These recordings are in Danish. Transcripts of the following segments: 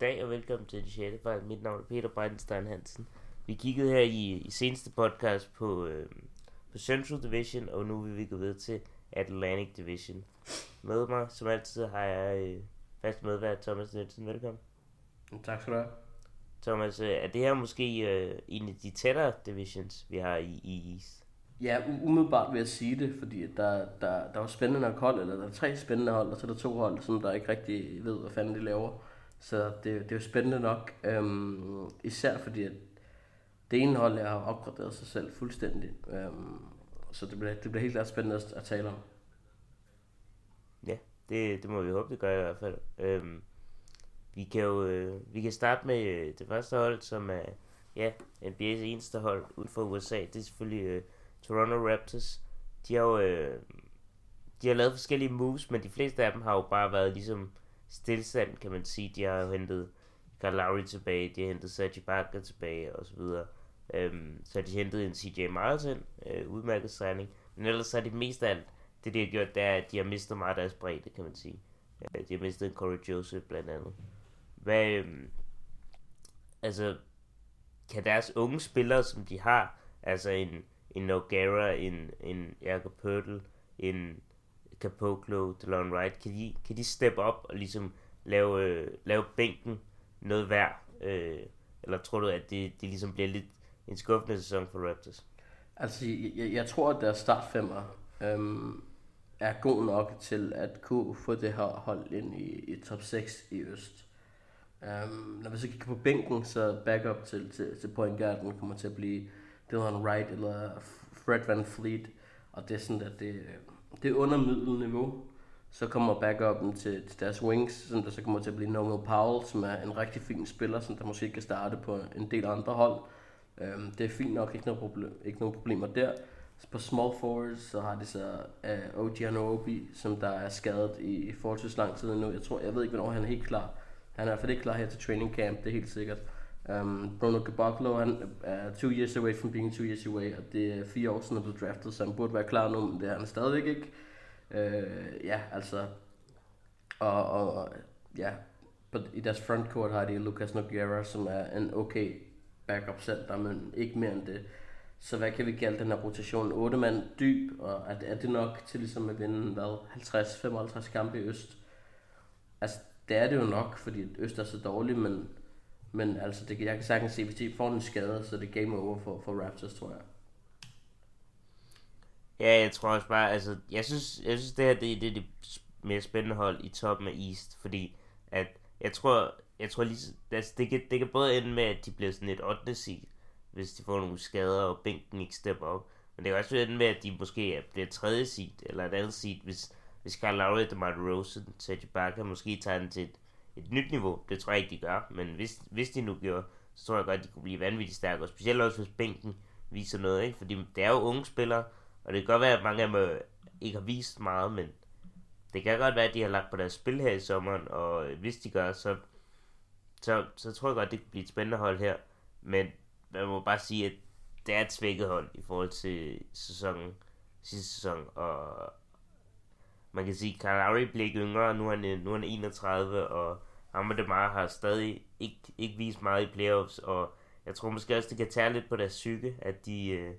dag og velkommen til det 6. fejl. Mit navn er Peter Breitenstein Hansen. Vi kiggede her i, i seneste podcast på, øh, på Central Division, og nu vil vi gå videre til Atlantic Division. Med mig, som altid, har jeg øh, fast medvært Thomas Nielsen. Velkommen. Tak skal du have. Thomas, øh, er det her måske øh, en af de tættere divisions, vi har i, i East? Ja, umiddelbart vil jeg sige det, fordi der, der, der var spændende nok hold, eller der er tre spændende hold, og så er der to hold, som der ikke rigtig ved, hvad fanden de laver. Så det, det er jo spændende nok, øhm, især fordi at det ene hold, jeg har opgraderet sig selv fuldstændig. Øhm, så det bliver, det bliver helt klart spændende at, at tale om. Ja, det, det må vi håbe, det gør i hvert fald. Øhm, vi kan jo øh, vi kan starte med øh, det første hold, som er ja, NBA's eneste hold uden for USA. Det er selvfølgelig øh, Toronto Raptors. De har jo øh, de har lavet forskellige moves, men de fleste af dem har jo bare været ligesom stillstand, kan man sige. De har jo hentet Carl Lowry tilbage, de har hentet Sergi Barker tilbage og så videre. Øhm, så har de hentet en CJ Miles ind, øh, udmærket signing. Men ellers er det mest af alt, det de har gjort, det er, at de har mistet meget af deres bredde, kan man sige. Øh, de har mistet en Corey Joseph blandt andet. Hvad, øhm, altså, kan deres unge spillere, som de har, altså en, en Nogara, en, en Jakob Pørtel, en Capoclo, DeLon Wright, kan de, kan de steppe op og ligesom lave, øh, lave bænken noget værd? Øh, eller tror du, at det, det ligesom bliver lidt en skuffende sæson for Raptors? Altså, jeg, jeg tror, at deres startfemmer øhm, er god nok til at kunne få det her hold ind i, i top 6 i Øst. Um, når vi så kigger på bænken, så backup til, til, til point guarden kommer til at blive Dylan Wright eller Fred Van Fleet. Og det er sådan, at det, det er under middelniveau. Så kommer backupen til, til deres wings, som der så kommer til at blive Noel Powell, som er en rigtig fin spiller, som der måske kan starte på en del andre hold. Øhm, det er fint nok, ikke nogen, problem, ikke nogen problemer der. Så på small forwards, så har de så øh, uh, OG Anunoby, som der er skadet i, i forholdsvis lang tid nu. Jeg tror, jeg ved ikke, hvornår han er helt klar. Han er i hvert fald ikke klar her til training camp, det er helt sikkert. Um, Bruno Caboclo, han er two years away from being two years away, og det er fire år siden, han blev draftet, så han burde være klar nu, men det er han stadigvæk ikke. Uh, ja, altså, og, og ja, but i deres frontcourt har de Lucas Nogueira, som er en okay backup center, men ikke mere end det. Så hvad kan vi kalde den her rotation? 8 mand dyb, og er, er det nok til ligesom at vinde hvad, 50-55 kampe i Øst? Altså, det er det jo nok, fordi Øst er så dårlig, men, men altså, det, jeg kan sagtens se, hvis de får en skade, så er det game over for, for Raptors, tror jeg. Ja, jeg tror også bare, altså, jeg synes, jeg synes det her, det, det er det mere spændende hold i toppen af East, fordi at, jeg tror, jeg tror lige, altså, det, kan, det kan både ende med, at de bliver sådan et 8. seed, hvis de får nogle skader, og bænken ikke stepper op, men det kan også ende med, at de måske bliver tredje seed, eller et andet seed, hvis, hvis Carl Lowry, DeMar DeRozan, Serge Ibaka måske tager den til et, et nyt niveau. Det tror jeg ikke, de gør, men hvis, hvis de nu gjorde, så tror jeg godt, de kunne blive vanvittigt stærke, og specielt også hvis bænken viser noget, ikke? fordi det er jo unge spillere, og det kan godt være, at mange af dem øh, ikke har vist meget, men det kan godt være, at de har lagt på deres spil her i sommeren, og øh, hvis de gør, så, så, så tror jeg godt, det kan blive et spændende hold her. Men man må bare sige, at det er et svækket hold i forhold til sæsonen, sidste sæson, og man kan sige, at Kyle Lowry blev ikke yngre, nu er han, øh, nu er han 31, og ham Demar har stadig ikke, ikke vist meget i playoffs, og jeg tror måske også, det kan tage lidt på deres psyke, at de, øh,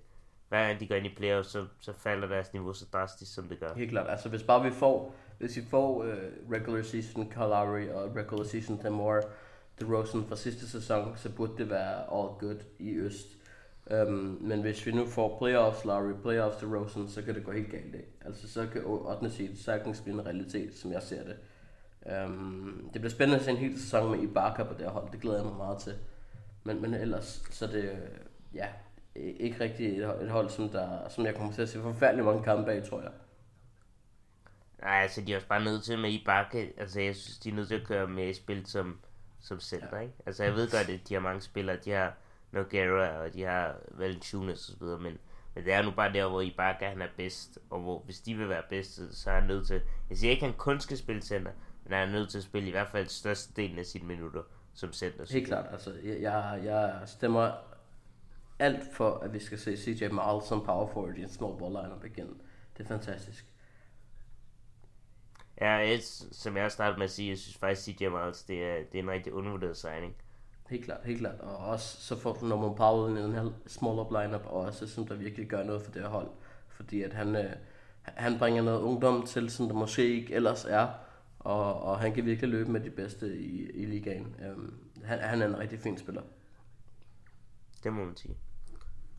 hver gang de går ind i playoffs, så, så falder deres niveau så drastisk, som det gør. Helt klart. Altså, hvis bare vi får, hvis vi får uh, regular season Kyle Lowry og regular season DeMar DeRozan fra sidste sæson, så burde det være all good i Øst. Um, men hvis vi nu får playoffs Lowry, playoffs DeRozan, så kan det gå helt galt. Ikke? Altså, så kan 8. seed sagtens blive en realitet, som jeg ser det. Um, det bliver spændende at se en hel sæson med Ibaka på det her hold. Det glæder jeg mig meget til. Men, men ellers, så det, ja, ikke rigtig et, et hold, som, der, som jeg kommer til at se forfærdelig mange kampe af, tror jeg. Nej, altså de er også bare nødt til med Ibaka, altså jeg synes, de er nødt til at køre med spil som, som center, ja. ikke? Altså jeg ved godt, at de har mange spillere, de har Noguera, og de har Valanciunas og så videre, men, men det er nu bare der, hvor Ibaka han er bedst, og hvor hvis de vil være bedst, så er han nødt til, jeg siger ikke, at han kun skal spille center, men han er nødt til at spille i hvert fald størstedelen af sine minutter som center. Helt klart, altså jeg, jeg, stemmer alt for, at vi skal se CJ Miles som power forward i en small ball lineup igen. Det er fantastisk. Ja, et, som jeg startede med at sige, jeg synes faktisk, CJ Miles, det er, det er en rigtig undervurderet signing. Helt klart, helt klart. Og også så får du Norman Powell i den her small-up lineup, og også som der virkelig gør noget for det her hold. Fordi at han, øh, han bringer noget ungdom til, som der måske ikke ellers er, og, og han kan virkelig løbe med de bedste i, i ligaen. Øhm, han, han er en rigtig fin spiller. Det må man sige.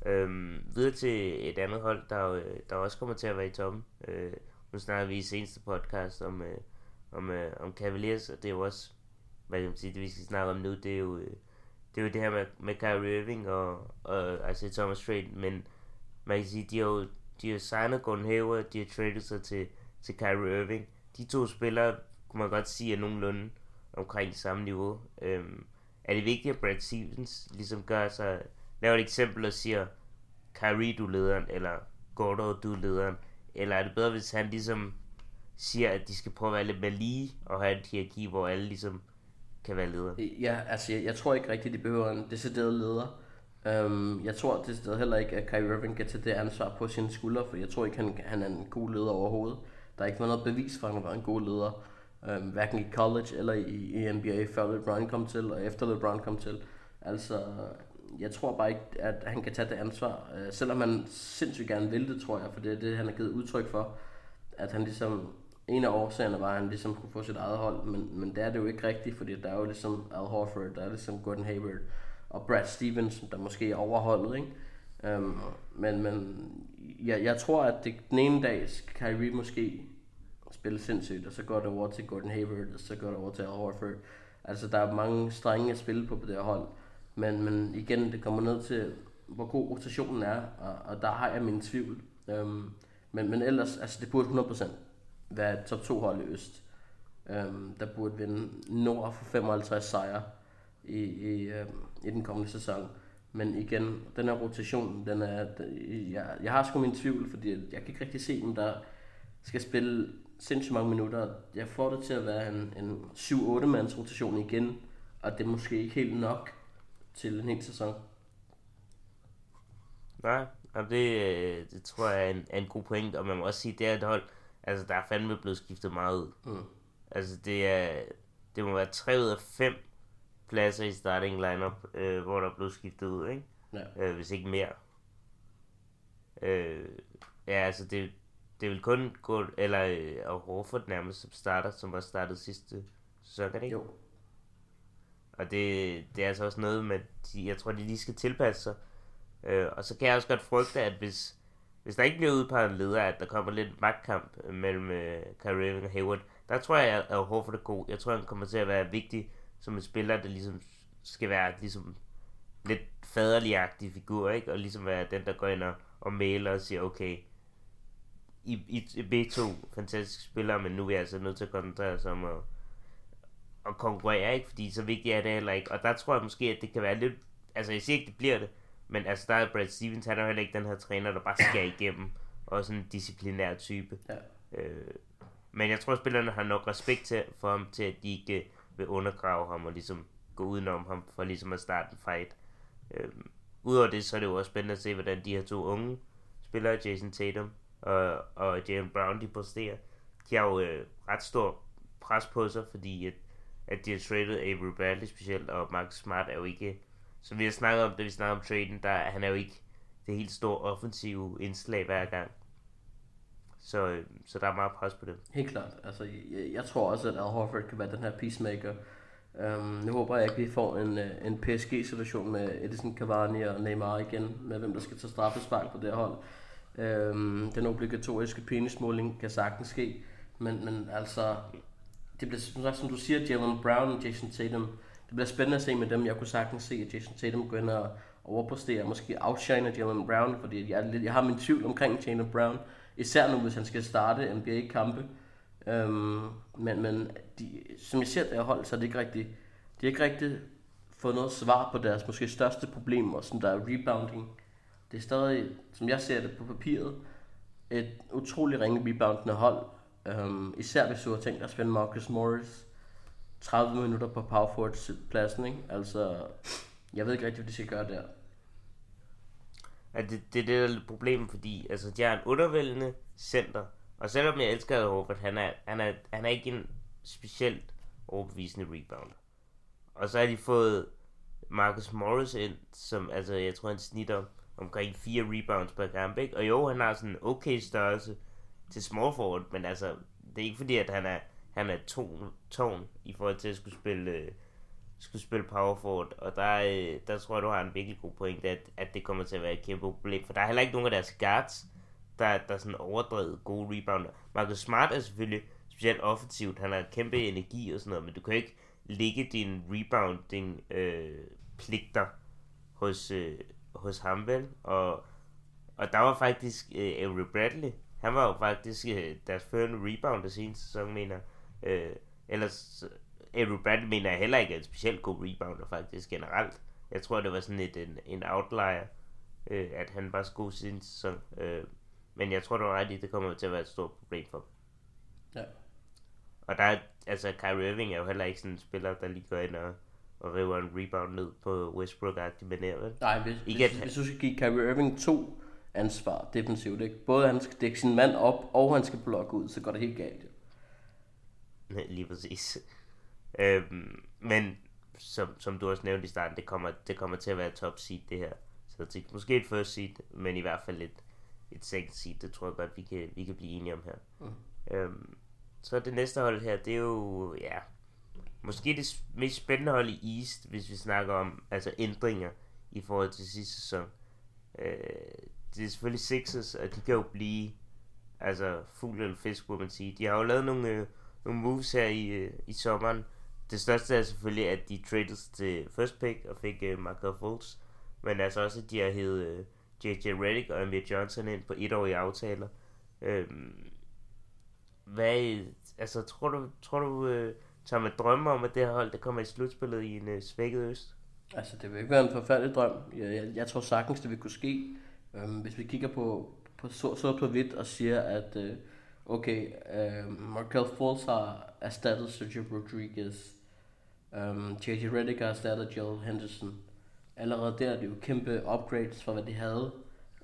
Øhm, videre til et andet hold, der, øh, der også kommer til at være i toppen. Øh, nu snakker vi i seneste podcast om, øh, om, øh, om Cavaliers, og det er jo også, hvad kan man sige, det vi skal snakke om nu, det er jo, øh, det, er jo det her med, med Kyrie Irving og, og altså Thomas Trade, men man kan sige, de har jo, de har signet Gordon Hayward, de har tradet sig til, til Kyrie Irving. De to spillere, kunne man godt sige, er nogenlunde omkring samme niveau. Øhm, er det vigtigt, at Brad Stevens ligesom gør sig, laver et eksempel og siger, Kyrie, du er lederen, eller Gordo, du er lederen, eller er det bedre, hvis han ligesom siger, at de skal prøve at være lidt mere lige, og have et hierarki, hvor alle ligesom kan være leder? Ja, altså jeg, jeg tror ikke rigtigt, de behøver en decideret leder. Um, jeg tror decideret heller ikke, at Kyrie Irving kan tage det ansvar på sine skuldre, for jeg tror ikke, han, han er en god leder overhovedet. Der er ikke noget bevis for, at han var en god leder, um, hverken i college eller i, i NBA, før LeBron kom til, og efter LeBron kom til. Altså, jeg tror bare ikke, at han kan tage det ansvar. Uh, selvom han sindssygt gerne vil det, tror jeg, for det er det, han har givet udtryk for. At han ligesom, en af årsagerne var, at han ligesom kunne få sit eget hold, men, men det er det jo ikke rigtigt, fordi der er jo ligesom Al Horford, der er ligesom Gordon Hayward, og Brad Stevens, der måske er overholdet, ikke? Øhm, men men jeg, jeg tror, at det, den ene dag skal Kyrie måske spille sindssygt, og så går det over til Gordon Hayward, og så går det over til Al Horford. Altså, der er mange strenge at spille på på det her hold. Men, men igen, det kommer ned til, hvor god rotationen er, og, og der har jeg min tvivl. Øhm, men, men ellers, altså det burde 100% hvad et top 2 hold i Øst. øhm, der burde vinde nord for 55 sejre i, i, øhm, i den kommende sæson. Men igen, den her rotation, den er, jeg, jeg har sgu min tvivl, fordi jeg kan ikke rigtig se dem, der skal spille sindssygt mange minutter. Jeg får det til at være en, en 7-8 mands rotation igen, og det er måske ikke helt nok til en hel sæson. Nej, og det, øh, det tror jeg er en, er en god point, og man må også sige, det er et hold, altså der er fandme blevet skiftet meget ud. Mm. Altså det er, det må være 3 ud af 5 pladser i starting lineup, øh, hvor der er blevet skiftet ud, ikke? Ja. Øh, hvis ikke mere. Øh, ja, altså det, det vil kun gå, eller øh, og Horford nærmest som starter, som var startet sidste sæson, er det ikke? Jo. Og det, det er altså også noget med, de, jeg tror, de lige skal tilpasse sig. Øh, og så kan jeg også godt frygte, at hvis, hvis der ikke bliver udpeget en leder, at der kommer lidt magtkamp øh, mellem øh, Kyrie og Hayward, der tror jeg, at Horford er god. Jeg tror, han kommer til at være vigtig som en spiller, der ligesom skal være ligesom lidt faderligagtig figur, ikke? Og ligesom være den, der går ind og, og mailer og siger, okay, I, I, I begge to fantastiske spillere, men nu er jeg altså nødt til at koncentrere os om at, at konkurrere, ikke? Fordi så vigtigt er det heller ikke. Og der tror jeg måske, at det kan være lidt... Altså, jeg siger ikke, det bliver det, men altså, der er Brad Stevens, han er jo heller ikke den her træner, der bare skal igennem, og sådan en disciplinær type. Ja. Øh, men jeg tror, at spillerne har nok respekt til, for ham, til at de ikke vil undergrave ham og ligesom gå udenom ham for ligesom at starte en fight. Øhm, Udover det, så er det jo også spændende at se, hvordan de her to unge spillere, Jason Tatum og, og Jalen Brown, de præsterer. De har jo øh, ret stor pres på sig, fordi at, at de har traded Avery Bradley specielt, og Mark Smart er jo ikke, så vi har snakket om, det vi snakker om traden, der han er jo ikke det helt store offensive indslag hver gang. Så, øh, så der er meget pres på det. Helt klart. Altså, jeg, jeg tror også, at Al Horford kan være den her peacemaker. Um, nu håber jeg ikke, vi får en, øh, en PSG-situation med Edison Cavani og Neymar igen, med hvem der skal tage straffespark på det her hold. Um, den obligatoriske penismåling kan sagtens ske, men, men altså, det bliver, som, sagt, som du siger, Jalen Brown og Jason Tatum, det bliver spændende at se med dem. Jeg kunne sagtens se, at Jason Tatum går ind og overpræstere, måske outshine Jalen Brown, fordi jeg, jeg har min tvivl omkring Jalen Brown. Især nu, hvis han skal starte NBA-kampe. Øhm, men men de, som jeg ser det her hold, så er det ikke rigtigt, de har ikke rigtig fået noget svar på deres måske største problemer, som der er rebounding. Det er stadig, som jeg ser det på papiret, et utrolig ringe reboundende hold. Øhm, især hvis du har tænkt dig at spille Marcus Morris 30 minutter på power forward pladsen, ikke? Altså, jeg ved ikke rigtig, hvad de skal gøre der at det, det, det er det problemet, fordi altså, de har en undervældende center, Og selvom jeg elsker Horford, han er, han er, han er ikke en specielt overbevisende rebounder. Og så har de fået Marcus Morris ind, som, altså, jeg tror, han snitter omkring fire rebounds per kamp, ikke? Og jo, han har sådan en okay størrelse til small forward, men altså, det er ikke fordi, at han er, han er tone, tone i forhold til at skulle spille, øh, skulle spille power forward. Og der, øh, der tror jeg, du har en virkelig god point, at, at det kommer til at være et kæmpe problem. For der er heller ikke nogen af deres guards, der, der er sådan overdrevet gode rebounder. Marcus Smart er selvfølgelig specielt offensivt. Han har kæmpe energi og sådan noget, men du kan ikke ligge din rebounding øh, pligter hos, øh, hos ham vel. Og, og der var faktisk øh, Avery Bradley. Han var jo faktisk øh, deres førende rebounder seneste sæson, mener jeg øh, Ellers, Avery Bradley mener jeg heller ikke er en specielt god rebounder faktisk generelt. Jeg tror, det var sådan et, en, en outlier, øh, at han var så god sin sæson. Øh, men jeg tror, du har ret i, det kommer til at være et stort problem for dem. Ja. Og der er, altså Kyrie Irving er jo heller ikke sådan en spiller, der lige går ind og, og river en rebound ned på Westbrook-agtig manér, vel? Nej, hvis, Ikke hvis, at- hvis du skal give Kyrie Irving to ansvar defensivt, ikke? både han skal dække sin mand op, og han skal blokke ud, så går det helt galt. Jo. Lige præcis. Øhm, men som, som du også nævnte i starten, det kommer, det kommer til at være top seed det her. Så det er måske et first seed, men i hvert fald et, et second seed, det tror jeg godt, vi kan, vi kan blive enige om her. Mm. Øhm, så det næste hold her, det er jo, ja, måske det mest spændende hold i East, hvis vi snakker om altså ændringer i forhold til sidste sæson. Øh, det er selvfølgelig Sixers, og de kan jo blive altså fugl eller fisk, må man sige. De har jo lavet nogle, øh, nogle moves her i, øh, i sommeren. Det største er selvfølgelig, at de traded til first pick og fik øh, Marco Fultz. Men altså også, at de har hævet øh, J.J. Redick og Amir Johnson ind på etårige aftaler. Øh, hvad, altså, tror du, tror du øh, tager med drømme om, at det her hold, der kommer i slutspillet i en øh, svækket øst? Altså, det vil ikke være en forfærdelig drøm. Jeg, jeg, jeg tror sagtens, det vil kunne ske. Øhm, hvis vi kigger på, på sort, sort på hvidt og siger, at øh, okay, uh, Markel Fultz har erstattet Sergio Rodriguez. Øh, um, J.J. Redick har erstattet Joel Henderson. Allerede der er det jo kæmpe upgrades fra, hvad de havde.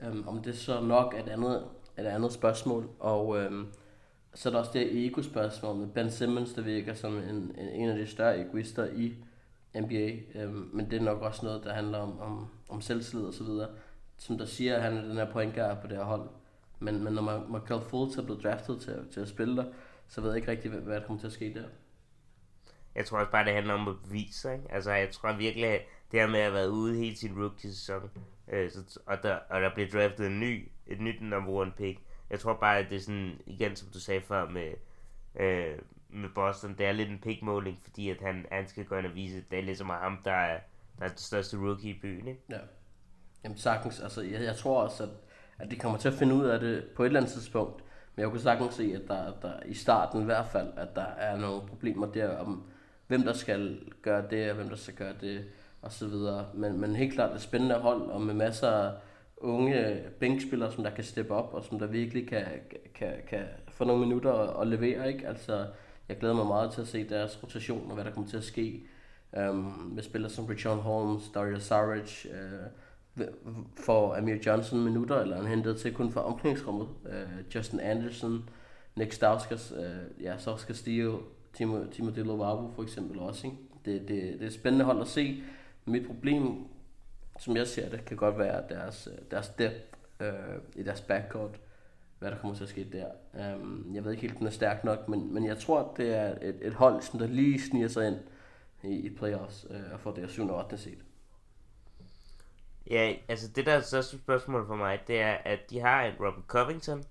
Um, om det så nok er et andet, et andet spørgsmål. Og um, så er der også det ego-spørgsmål med Ben Simmons, der virker som en, en, en af de større egoister i NBA. Um, men det er nok også noget, der handler om, om, om selvtillid og så videre. Som der siger, at han er den her point guard på det her hold. Men, men når Mar- Markel Fultz er blevet draftet til, til at spille der, så ved jeg ikke rigtig, hvad, hvad der kommer til at ske der. Jeg tror også bare, det handler om at bevise sig. Ikke? Altså, jeg tror virkelig, at det her med at have været ude hele sin rookie-sæson, øh, så, og, der, og der bliver draftet en ny, et nyt number one pick. Jeg tror bare, at det er sådan, igen som du sagde før med, øh, med Boston, det er lidt en pickmåling, fordi at han, han skal gå ind og vise, at det er ligesom ham, der er, der er den største rookie i byen. Ikke? Ja. Jamen sagtens, altså jeg, jeg tror også, at, at de kommer til at finde ud af det på et eller andet tidspunkt. Men jeg kunne sagtens se, at der, der i starten i hvert fald, at der er nogle problemer der om, hvem der skal gøre det, og hvem der skal gøre det, og så videre. Men, men helt klart et spændende hold, og med masser af unge bænkspillere, som der kan steppe op, og som der virkelig kan, kan, kan få nogle minutter og, og levere, ikke? Altså, jeg glæder mig meget til at se deres rotation, og hvad der kommer til at ske. Um, med spillere som Richard Holmes, Dario Saric, uh, får Amir Johnson minutter, eller han hentet til kun for omklædningsrummet. Uh, Justin Anderson, Nick Stauskas, uh, ja, så skal Stio, Timo, Timo Lovabo for eksempel også. Ikke? Det, det, det er et spændende hold at se. Mit problem, som jeg ser det, kan godt være deres, øh, deres depth uh, i deres backcourt, hvad der kommer til at ske der. Um, jeg ved ikke helt, om den er stærk nok, men, men jeg tror, det er et, et hold, som der lige sniger sig ind i, i playoffs uh, og får det 7. og 8. set. Ja, altså det der er største spørgsmål for mig, det er, at de har en Robert Covington,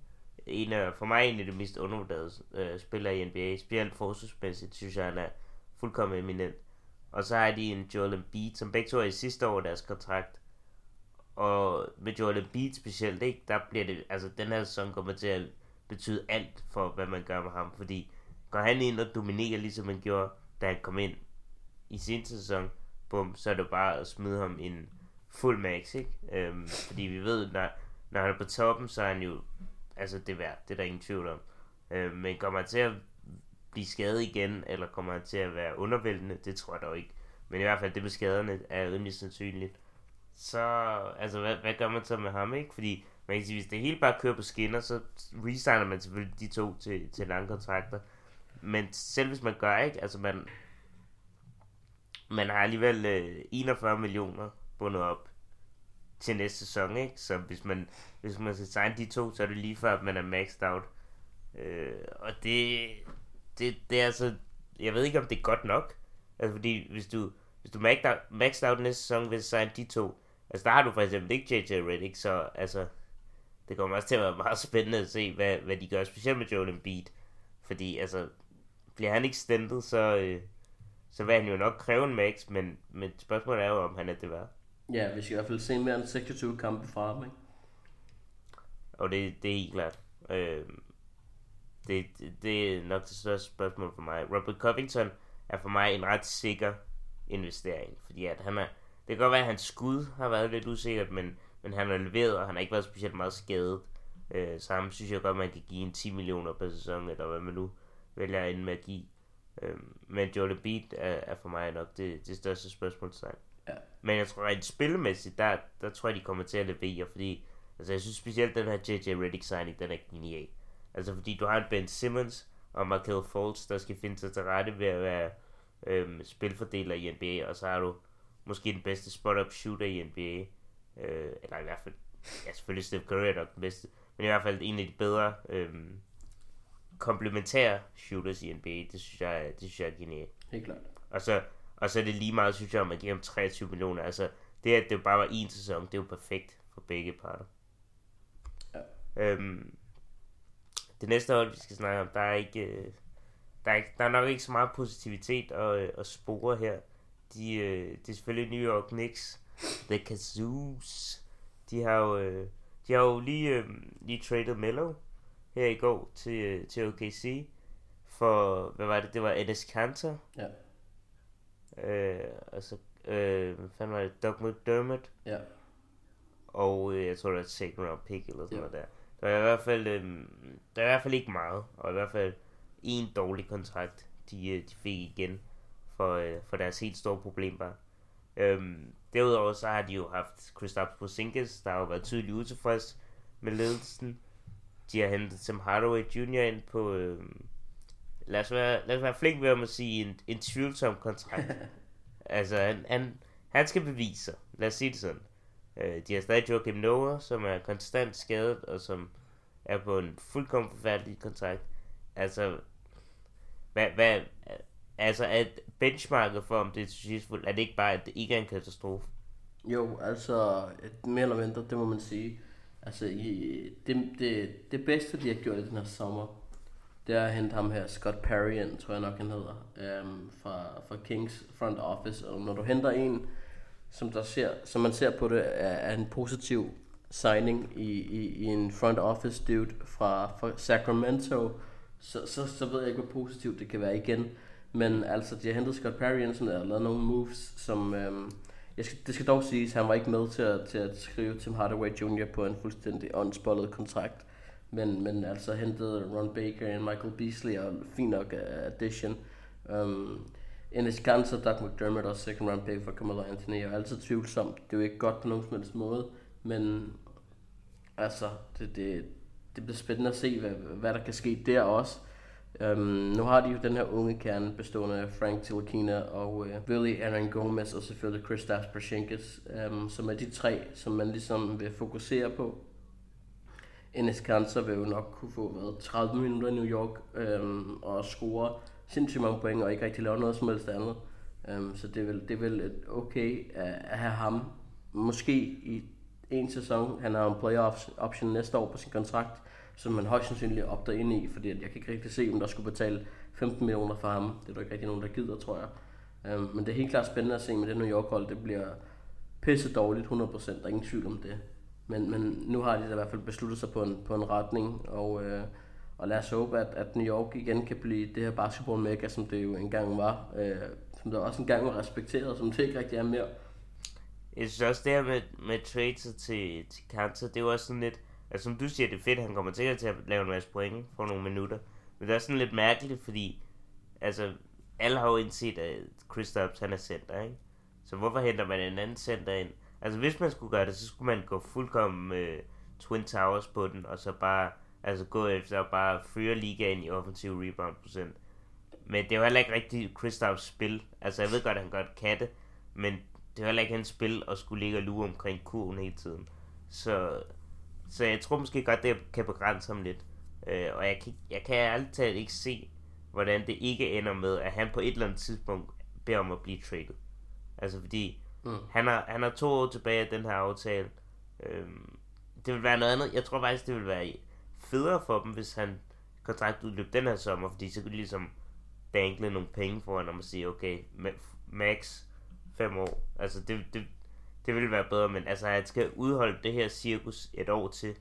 en af, for mig en af de mest undervurderede øh, spillere i NBA, specielt forsvarsmæssigt, synes jeg, han er fuldkommen eminent. Og så har de en Joel Embiid, som begge to er i sidste år deres kontrakt. Og med Joel Embiid specielt, ikke, der bliver det, altså den her sæson kommer til at betyde alt for, hvad man gør med ham, fordi går han ind og dominerer, ligesom han gjorde, da han kom ind i sin sæson, bum, så er det bare at smide ham en fuld max, ikke? Øhm, fordi vi ved, når, når han er på toppen, så er han jo, altså det er værd, det er der ingen tvivl om. Øhm, men kommer han til at blive skadet igen, eller kommer han til at være undervældende, det tror jeg dog ikke. Men i hvert fald det med skaderne er rimelig sandsynligt. Så, altså hvad, hvad gør man så med ham, ikke? Fordi man kan sige, hvis det hele bare kører på skinner, så resigner man selvfølgelig de to til, til lange kontrakter. Men selv hvis man gør ikke, altså man, man har alligevel øh, 41 millioner bundet op til næste sæson, ikke? Så hvis man, hvis man skal signe de to, så er det lige før, at man er maxed out. Øh, og det, det, det er altså, jeg ved ikke, om det er godt nok. Altså, fordi hvis du, hvis du maxed out, maxed out næste sæson, hvis du signe de to, altså der har du for eksempel ikke JJ Redick, så altså, det kommer også til at være meget spændende at se, hvad, hvad de gør, specielt med Joel Embiid. Fordi, altså, bliver han ikke stentet, så, øh, så vil han jo nok kræve en max, men, men spørgsmålet er jo, om han er det værd. Ja, vi skal i hvert fald se mere end 26 kampe fra ham, ikke? Og det, det er helt klart. Øh, det, det, det er nok det største spørgsmål for mig. Robert Covington er for mig en ret sikker investering, fordi at han er, det kan godt være, at hans skud har været lidt usikkert, men, men han har leveret, og han har ikke været specielt meget skadet. Øh, så ham synes jeg godt, man kan give en 10 millioner per sæson, eller hvad man nu vælger ind med at give. Øh, men Joel Beat er, er for mig nok det, det største spørgsmålstegn. Ja. Men jeg tror, at spillemæssigt, der, der tror jeg, de kommer til at levere, fordi altså, jeg synes specielt, den her J.J. Redick signing, den er genial. Altså, fordi du har en Ben Simmons og Markel Fultz, der skal finde sig til rette ved at være øhm, spilfordeler i NBA, og så har du måske den bedste spot-up shooter i NBA. Øh, eller i hvert fald, ja, selvfølgelig Steph Curry er nok den bedste, men i hvert fald en af de bedre øhm, komplementære shooters i NBA. Det synes jeg, det synes jeg er genialt. Helt klart. Og så, og så er det lige meget, synes jeg, om man giver dem 23 millioner. Altså, det at det bare var en sæson, det er jo perfekt for begge parter. Ja. Øhm, det næste hold, vi skal snakke om, der er ikke... Øh, der er, ikke, der er nok ikke så meget positivitet at, øh, at spore her. De, øh, det er selvfølgelig New York Knicks. The Kazoos. De har jo, de har jo lige, lige traded Melo her i går til, til OKC. For, hvad var det? Det var Enes Kanter. Ja. Øh, altså, øh, hvad fanden var det? Doug McDermott. Ja. Og øh, jeg tror, det var et second round pick eller sådan Ja. noget der. Der er i hvert fald, øh, der er i hvert fald ikke meget. Og i hvert fald en dårlig kontrakt, de, øh, de fik igen for, øh, for deres helt store problem bare. Øhm, derudover så har de jo haft Kristaps Porzingis, der har jo været tydeligt utilfreds med ledelsen. De har hentet Tim Hardaway Jr. ind på, øh, lad, os være, lad os være flink ved at sige, en, en tvivlsom kontrakt. altså, han, han, han skal bevise sig. Lad os sige det sådan. Øh, de har stadig Joachim Noah, som er konstant skadet, og som er på en fuldkommen forfærdelig kontrakt. Altså, hvad, hvad, altså at benchmarket for, om det er succesfuldt, er det ikke bare, at det ikke er en katastrofe? Jo, altså et, mere eller mindre, det må man sige. Altså i, det, det, det bedste, de har gjort i den her sommer, det er at hente ham her, Scott Perry ind, tror jeg nok han hedder, øhm, fra, fra Kings front office. Og når du henter en, som, der ser, som man ser på det, er, er en positiv signing i, i, i en front office dude fra, fra Sacramento, så, så, så ved jeg ikke, hvor positivt det kan være igen. Men altså, de har hentet Scott Perry ind, som har lavet nogle moves, som... Øhm, jeg skal, det skal dog siges, at han var ikke med til at, til at skrive Tim Hardaway Jr. på en fuldstændig åndsbollet kontrakt. Men, men altså hentede Ron Baker og Michael Beasley og fint nok uh, addition. Øhm, um, Enes og Doug McDermott og second round pick for Carmelo Anthony er altid tvivlsomt. Det er jo ikke godt på nogen som helst måde, men altså, det, det, det bliver spændende at se, hvad, hvad der kan ske der også. Um, nu har de jo den her unge kerne bestående af Frank Tilakina og øh, uh, Willie Aaron Gomez og selvfølgelig Kristaps Porzingis, um, som er de tre, som man ligesom vil fokusere på. Enes Kanter vil jo nok kunne få hvad, 30 minutter i New York øhm, og score sindssygt mange point og ikke rigtig lave noget som helst andet. Øhm, så det er, vel, det er vel et okay at, have ham måske i en sæson. Han har en playoff option næste år på sin kontrakt som man højst sandsynligt opter ind i, fordi at jeg kan ikke rigtig se, om der skulle betale 15 millioner for ham. Det er der ikke rigtig nogen, der gider, tror jeg. Øhm, men det er helt klart spændende at se med det New York-hold. Det bliver pisse dårligt, 100%. Der er ingen tvivl om det. Men, men nu har de da i hvert fald besluttet sig på en, på en retning, og, øh, og lad os håbe, at, at New York igen kan blive det her basketball mega, som det jo engang var. Øh, som der også engang var respekteret, som det ikke rigtig er mere. Jeg synes også, det her med, med trades til, til Kanter, det var også sådan lidt, Altså som du siger, det er fedt, han kommer sikkert til at lave en masse point for nogle minutter. Men det er sådan lidt mærkeligt, fordi altså, alle har jo indset, at Kristaps han er center, ikke? Så hvorfor henter man en anden center ind? Altså hvis man skulle gøre det, så skulle man gå fuldkommen øh, Twin Towers på den, og så bare altså gå efter at bare føre ligaen i offensiv rebound procent. Men det er jo heller ikke rigtig Kristaps spil. Altså jeg ved godt, at han godt kan det, men det er heller ikke hans spil at skulle ligge og lure omkring kurven hele tiden. Så, så jeg tror måske godt, det kan begrænse ham lidt. Øh, og jeg kan, jeg kan ærligt talt ikke se, hvordan det ikke ender med, at han på et eller andet tidspunkt beder om at blive traded. Altså fordi, mm. han, har, han har to år tilbage af den her aftale. Øhm, det vil være noget andet. Jeg tror faktisk, det vil være federe for dem, hvis han kontrakt udløb den her sommer, fordi så kunne de ligesom dankle nogle penge for ham og sige, okay, max fem år. Altså det, det, det ville være bedre, men altså han skal udholde det her cirkus et år til,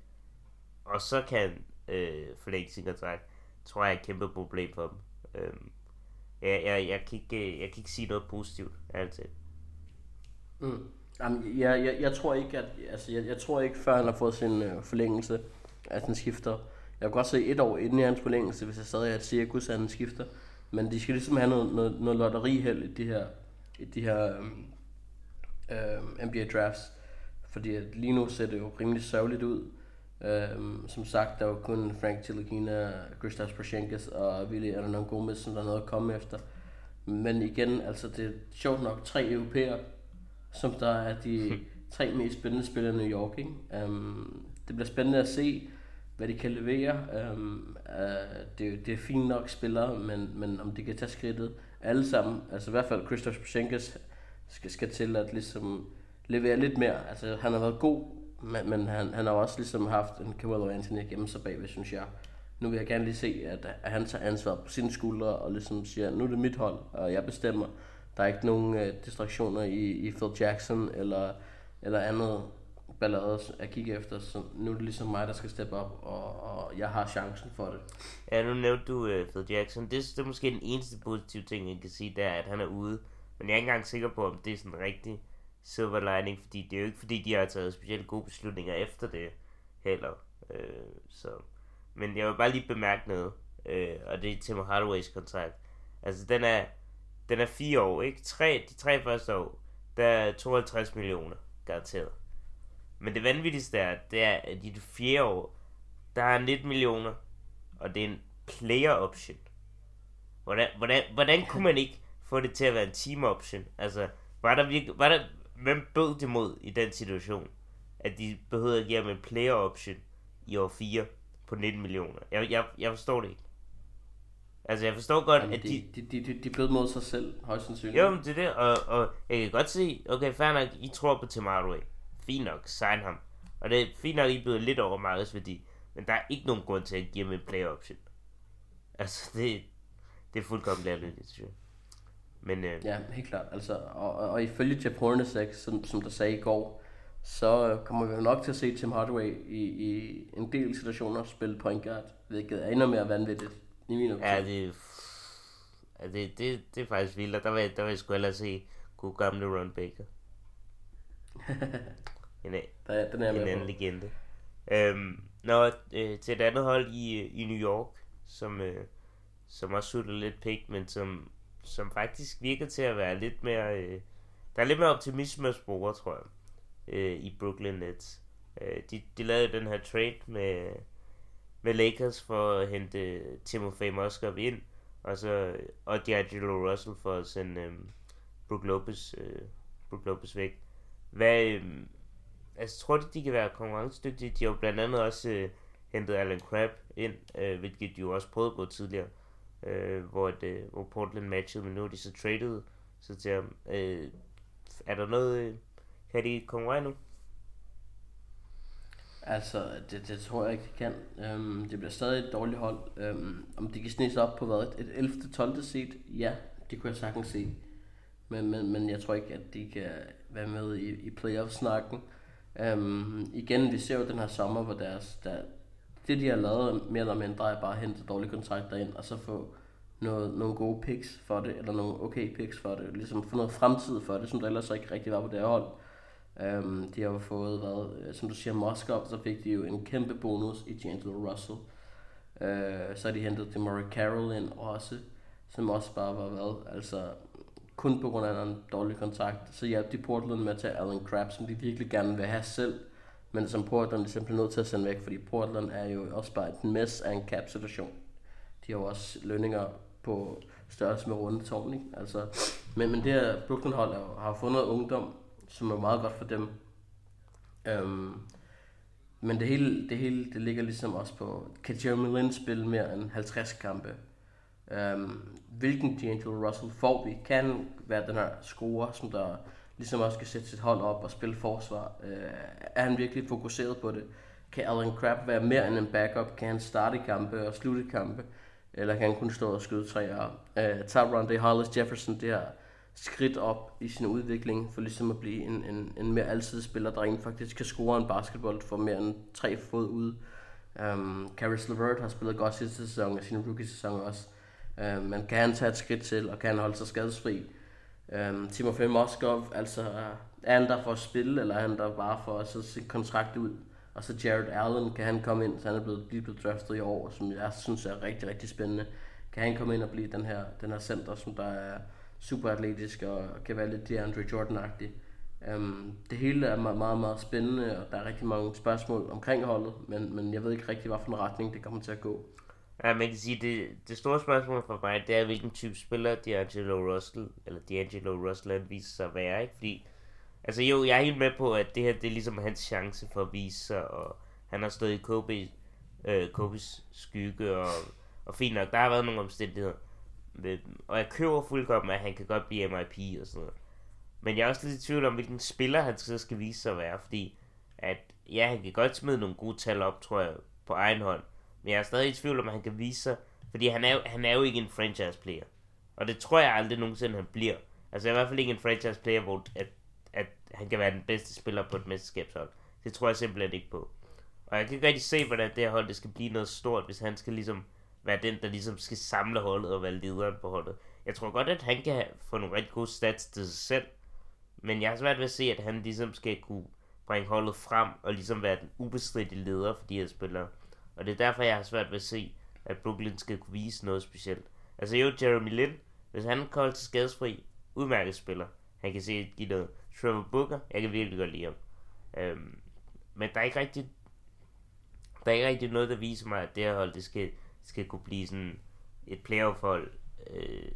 og så kan øh, forlænge sin kontrakt, tror jeg er et kæmpe problem for dem. Øhm, jeg, jeg, jeg, kan ikke, øh, jeg kan ikke sige noget positivt, altid. Mm. Jamen, jeg, jeg, jeg, tror ikke, at, altså, jeg, jeg tror ikke, før han har fået sin øh, forlængelse, at han skifter. Jeg kan godt se et år inden i hans forlængelse, hvis jeg stadig er et cirkus, at han skifter. Men de skal ligesom have noget, noget, noget lotteriheld i de her, i de her øhm, øh, NBA drafts. Fordi at lige nu ser det jo rimelig sørgeligt ud. Um, som sagt, der var kun Frank Tilakina, Kristaps Porzingis og Willi Adnan Gomez, som der er noget at komme efter. Men igen, altså det er sjovt nok tre europæer, som der er de tre mest spændende spillere i New York. Ikke? Um, det bliver spændende at se, hvad de kan levere. Um, uh, det, det er fint nok spillere, men, men om de kan tage skridtet alle sammen, altså i hvert fald Christoph Pachenkas skal, skal til at ligesom levere lidt mere. Altså han har været god, men, men han, han har også ligesom haft en Carmelo Anthony gennem sig bagved, synes jeg. Nu vil jeg gerne lige se, at, at han tager ansvar på sine skuldre og ligesom siger, nu er det mit hold, og jeg bestemmer. Der er ikke nogen øh, distraktioner i, i Phil Jackson eller, eller andet ballade at kigge efter, så nu er det ligesom mig, der skal steppe op, og, og jeg har chancen for det. Ja, nu nævnte du uh, Phil Jackson. Det, det er måske den eneste positive ting, jeg kan sige, det er, at han er ude. Men jeg er ikke engang sikker på, om det er sådan rigtig silver lining, fordi det er jo ikke, fordi de har taget specielt gode beslutninger efter det heller. Uh, så. Men jeg vil bare lige bemærke noget, uh, og det er Tim Hardaways kontrakt. Altså, den er, den er fire år, ikke? Tre, de tre første år, der er 52 millioner garanteret. Men det vanvittigste er, det er, at i det fjerde år, der er 19 millioner, og det er en player option. Hvordan, hvordan, hvordan kunne man ikke få det til at være en team option? Altså, var der virkelig, var der, hvem bød det mod i den situation? At de behøvede at give ham en player option i år 4 på 19 millioner. Jeg, jeg, jeg forstår det ikke. Altså, jeg forstår godt, Jamen, at de... De, de, de, de bød mod sig selv, højst sandsynligt. Jo, men det er det, og, og jeg kan godt se, okay, fair nok, I tror på Tim Hardaway fint nok, sign ham. Og det er fint nok, I byder lidt over markedsværdi, men der er ikke nogen grund til at give ham en play option. Altså, det, det er fuldkommen lærligt, synes jeg. Men, øh, ja, helt klart. Altså, og, og, og ifølge Jeff Hornacek, som, som der sagde i går, så kommer vi nok til at se Tim Hardaway i, i en del situationer spille point guard, hvilket er endnu mere vanvittigt i min optik. Ja, det, ja, det, det, det er faktisk vildt, og der vil, der vil jeg sgu hellere se god gamle Ron Baker. en, der, den er en anden legende. Øhm, nå, øh, til et andet hold i, i New York, som, øh, som også sutter lidt pik, men som, som faktisk virker til at være lidt mere... Øh, der er lidt mere optimisme at spore, tror jeg, øh, i Brooklyn Nets. Øh, de, de lavede den her trade med, med Lakers for at hente Timofey Moskov ind, og så og D'Angelo Russell for at sende øhm, Brook Lopez, øh, Brook Lopez væk. Hvad, øhm, altså, tror du, de kan være konkurrencedygtige? De har jo blandt andet også øh, hentet Alan Crabb ind, øh, hvilket de jo også prøvede på tidligere, øh, hvor, det, øh, hvor Portland matchede, men nu er de så traded så til ham. Øh, er der noget, øh, kan de konkurrere nu? Altså, det, det tror jeg ikke, det kan. Øhm, det bliver stadig et dårligt hold. Øhm, om de kan snige sig op på hvad? Et 11. 12. seed? Ja, det kunne jeg sagtens se. Men, men, men jeg tror ikke, at de kan være med i, i playoff-snakken. Øhm, igen, vi ser jo den her sommer, hvor deres, der, det de har lavet mere eller mindre er bare at hente dårlige kontrakter ind, og så få noget, nogle gode picks for det, eller nogle okay picks for det, ligesom få noget fremtid for det, som der ellers ikke rigtig var på det her hold. Um, de har jo fået, hvad, øh, som du siger, Moskov, så fik de jo en kæmpe bonus i D'Angelo Russell. Uh, så har de hentet Demary Carroll ind også, som også bare var hvad, altså kun på grund af en dårlig kontakt. Så hjalp de Portland med at tage Alan Crabbe, som de virkelig gerne vil have selv, men som Portland ligesom bliver nødt til at sende væk, fordi Portland er jo også bare et mess af en cap-situation. De har jo også lønninger på størrelse med rundetårn, ikke? Altså, men, men det her Brooklyn-hold har fundet ungdom, som er meget godt for dem. Øhm, men det hele, det hele det ligger ligesom også på, kan Jeremy Lin spille mere end 50 kampe? Øhm, hvilken D'Angelo Russell får vi? Kan være den her scorer, som der ligesom også skal sætte sit hold op og spille forsvar? Øh, er han virkelig fokuseret på det? Kan Alan Crabb være mere end en backup? Kan han starte kampe og slutte kampe? Eller kan han kun stå og skyde træer? Øh, tager Rondé Hollis Jefferson det her skridt op i sin udvikling, for ligesom at blive en, en, en mere altid spiller, der rent faktisk kan score en basketball for mere end tre fod ud. Um, Caris LeVert har spillet godt sidste sæson, og sin rookie-sæson også. Um, men kan han tage et skridt til, og kan han holde sig skadesfri? Øhm, um, Timofey Moskov, altså er han der for at spille, eller er han der bare for at sætte sin kontrakt ud? Og så Jared Allen, kan han komme ind, så han er blevet, lige blevet draftet i år, som jeg synes er rigtig, rigtig spændende. Kan han komme ind og blive den her, den her center, som der er super atletisk og kan være lidt DeAndre Jordan-agtig. Um, det hele er meget, meget, meget spændende, og der er rigtig mange spørgsmål omkring holdet, men, men jeg ved ikke rigtig, hvilken retning det kommer til at gå. Ja, man kan sige, det, det store spørgsmål for mig, det er, hvilken type spiller D'Angelo Russell, eller D'Angelo Russell viser sig at være, ikke? Fordi, altså jo, jeg er helt med på, at det her, det er ligesom hans chance for at vise sig, og han har stået i Kobe, øh, Kobes skygge, og, og fint nok, der har været nogle omstændigheder. Og jeg køber fuldkommen, at han kan godt blive MIP og sådan noget. Men jeg er også lidt i tvivl om, hvilken spiller han så skal vise sig at være, fordi at ja, han kan godt smide nogle gode tal op, tror jeg, på egen hånd. Men jeg er stadig i tvivl om, at han kan vise sig, fordi han er, jo, han er jo ikke en franchise player. Og det tror jeg aldrig nogensinde, han bliver. Altså i hvert fald ikke en franchise player, hvor at, at han kan være den bedste spiller på et mesterskabshold. Det tror jeg simpelthen ikke på. Og jeg kan ikke rigtig se, hvordan det her hold det skal blive noget stort, hvis han skal ligesom være den, der ligesom skal samle holdet og være lederen på holdet. Jeg tror godt, at han kan få nogle rigtig gode stats til sig selv, men jeg har svært ved at se, at han ligesom skal kunne bringe holdet frem og ligesom være den ubestridte leder for de her spillere. Og det er derfor, jeg har svært ved at se, at Brooklyn skal kunne vise noget specielt. Altså jo, Jeremy Lin, hvis han kommer til skadesfri, udmærket spiller. Han kan se give noget. Trevor Booker, jeg kan virkelig godt lide ham. Øhm, men der er ikke rigtig der er ikke rigtig noget, der viser mig, at det her hold, det skal skal kunne blive sådan et playoff-hold øh,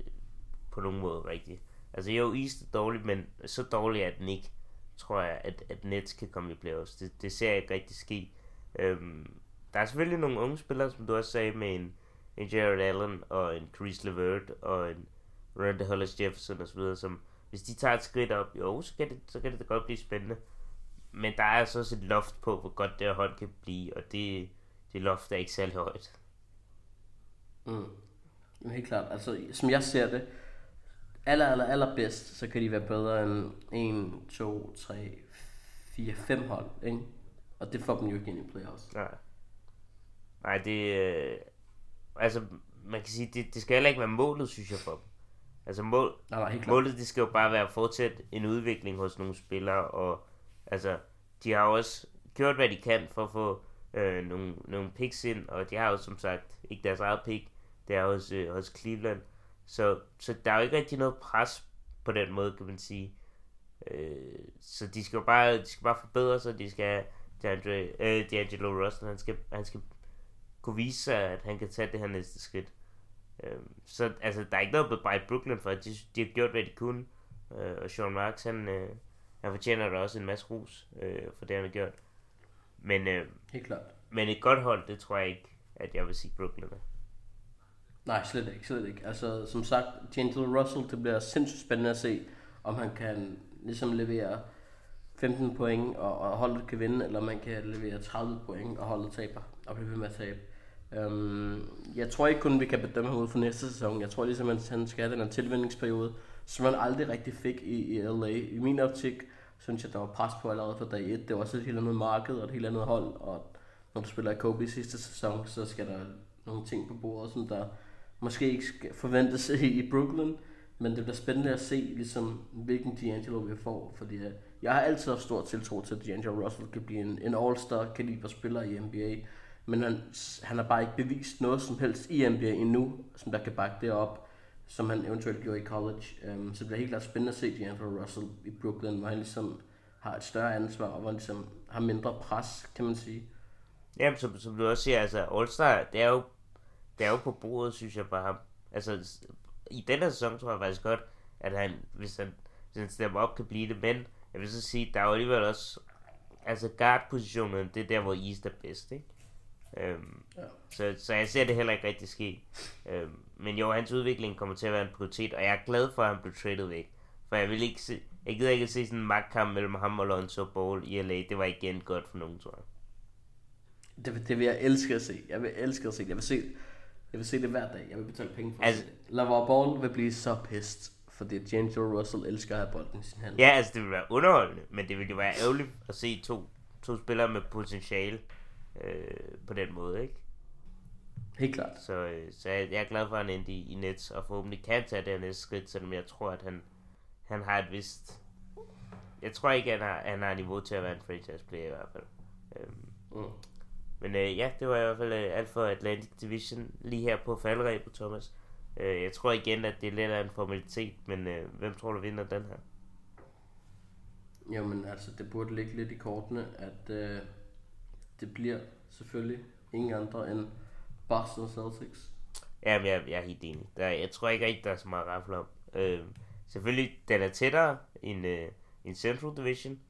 på nogen måde rigtigt. Altså jo, East er dårligt, men så dårligt er den ikke, tror jeg, at, at Nets kan komme i playoffs. Det, det ser jeg ikke rigtig ske. Øhm, der er selvfølgelig nogle unge spillere, som du også sagde, med en, en Jared Allen og en Chris LeVert og en Randall Hollis Jefferson osv., som hvis de tager et skridt op, jo, så kan det, så kan det da godt blive spændende. Men der er altså også et loft på, hvor godt det her hold kan blive, og det, det loft er ikke særlig højt. Mm. Helt klart. Altså, som jeg ser det, aller, aller, aller bedst, så kan de være bedre end 1, 2, 3, 4, 5 hold, ikke? Og det får dem jo ikke ind i playoffs. Nej. Nej, det... Øh, altså, man kan sige, det, det skal heller ikke være målet, synes jeg, for dem. Altså, mål, nej, nej, helt klart. målet, det skal jo bare være at fortsætte en udvikling hos nogle spillere, og altså, de har også gjort, hvad de kan for at få øh, nogle, nogle picks ind, og de har jo som sagt ikke deres eget pick, det er hos, øh, hos Cleveland. Så, så der er jo ikke rigtig noget pres på den måde, kan man sige. Øh, så de skal jo bare, de skal bare forbedre sig, de skal have DeAndre, øh, D'Angelo Russell, han skal, han skal kunne vise sig, at han kan tage det her næste skridt. Øh, så altså, der er ikke noget bare i Brooklyn for, de, de har gjort, hvad de kunne. Øh, og Sean Marks, han, øh, han fortjener da også en masse ros øh, for det, han har gjort. Men, øh, Helt klart. men et godt hold, det tror jeg ikke, at jeg vil sige Brooklyn er. Nej, slet ikke, slet ikke. Altså, som sagt, D'Angelo Russell, det bliver sindssygt spændende at se, om han kan ligesom levere 15 point, og, og holdet kan vinde, eller man kan levere 30 point, og holdet taber, og bliver ved med at tabe. Um, jeg tror ikke kun, vi kan bedømme ham ud for næste sæson. Jeg tror ligesom, at han skal have den her tilvændingsperiode, som han aldrig rigtig fik i, i LA. I min optik, synes jeg, der var pres på allerede fra dag 1. Det var også et helt andet marked og et helt andet hold, og når du spiller i Kobe sidste sæson, så skal der nogle ting på bordet, som der måske ikke skal forventes i, i Brooklyn, men det bliver spændende at se, ligesom, hvilken D'Angelo vi får, fordi øh, jeg har altid haft stor tiltro til, at D'Angelo Russell kan blive en, en all-star kaliber spiller i NBA, men han, han har bare ikke bevist noget som helst i NBA endnu, som der kan bakke det op, som han eventuelt gjorde i college. Um, så det bliver helt klart spændende at se D'Angelo Russell i Brooklyn, hvor han ligesom har et større ansvar, og hvor han ligesom har mindre pres, kan man sige. Jamen, som, som du også siger, altså All-Star, det er jo, det er jo på bordet, synes jeg bare. Altså, i denne sæson tror jeg faktisk godt, at han, hvis han, hvis han stemmer op, kan blive det. Men jeg vil så sige, der er jo alligevel også, altså guard-positionen, det er der, hvor East er bedst, ikke? Øhm, ja. så, så jeg ser det heller ikke rigtig ske. Øhm, men jo, hans udvikling kommer til at være en prioritet, og jeg er glad for, at han blev traded væk. For jeg vil ikke se, jeg gider ikke se sådan en magtkamp mellem ham og Lonzo Ball i LA. Det var igen godt for nogen, tror jeg. Det, det vil jeg elske at se. Jeg vil elske at se. Jeg vil se, jeg vil se det hver dag. Jeg vil betale penge for altså, det. LaVar Ball vil blive så pissed, fordi D'Angelo Russell elsker at have bolden i sin hand. Ja, altså det vil være underholdende, men det vil jo være ærgerligt at se to, to spillere med potentiale øh, på den måde, ikke? Helt klart. Så, øh, så jeg, jeg er glad for, at han endte i, i Nets, og forhåbentlig kan tage det her næste skridt, selvom jeg tror, at han, han har et vist... Jeg tror ikke, at han har, han har niveau til at være en franchise player i hvert fald. Øhm, mm. Men øh, ja, det var i hvert fald øh, alt for Atlantic Division lige her på faldrebet, Thomas. Øh, jeg tror igen, at det er lidt af en formalitet, men øh, hvem tror du vinder den her? Jamen altså, det burde ligge lidt i kortene, at øh, det bliver selvfølgelig ingen andre end Boston Celtics. Jamen, jeg, jeg er helt enig. Der, jeg tror ikke rigtig, der er så meget rafle om. Øh, selvfølgelig, den er tættere end, øh, end Central Division,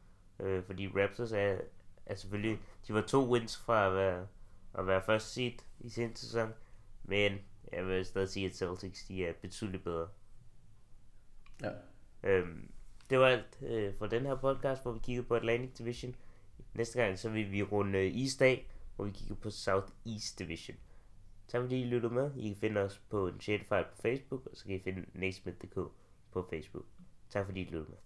øh, fordi Raptors er, er selvfølgelig, de var to wins fra at være, at være første seed i sin sæson, men jeg vil stadig sige, at Celtics de er betydeligt bedre. Ja. Øhm, det var alt øh, for den her podcast, hvor vi kiggede på Atlantic Division. Næste gang så vil vi runde East af, hvor vi kigger på South East Division. Tak fordi I lyttede med. I kan finde os på en på Facebook, og så kan I finde Nasmith.dk på Facebook. Tak fordi I lyttede med.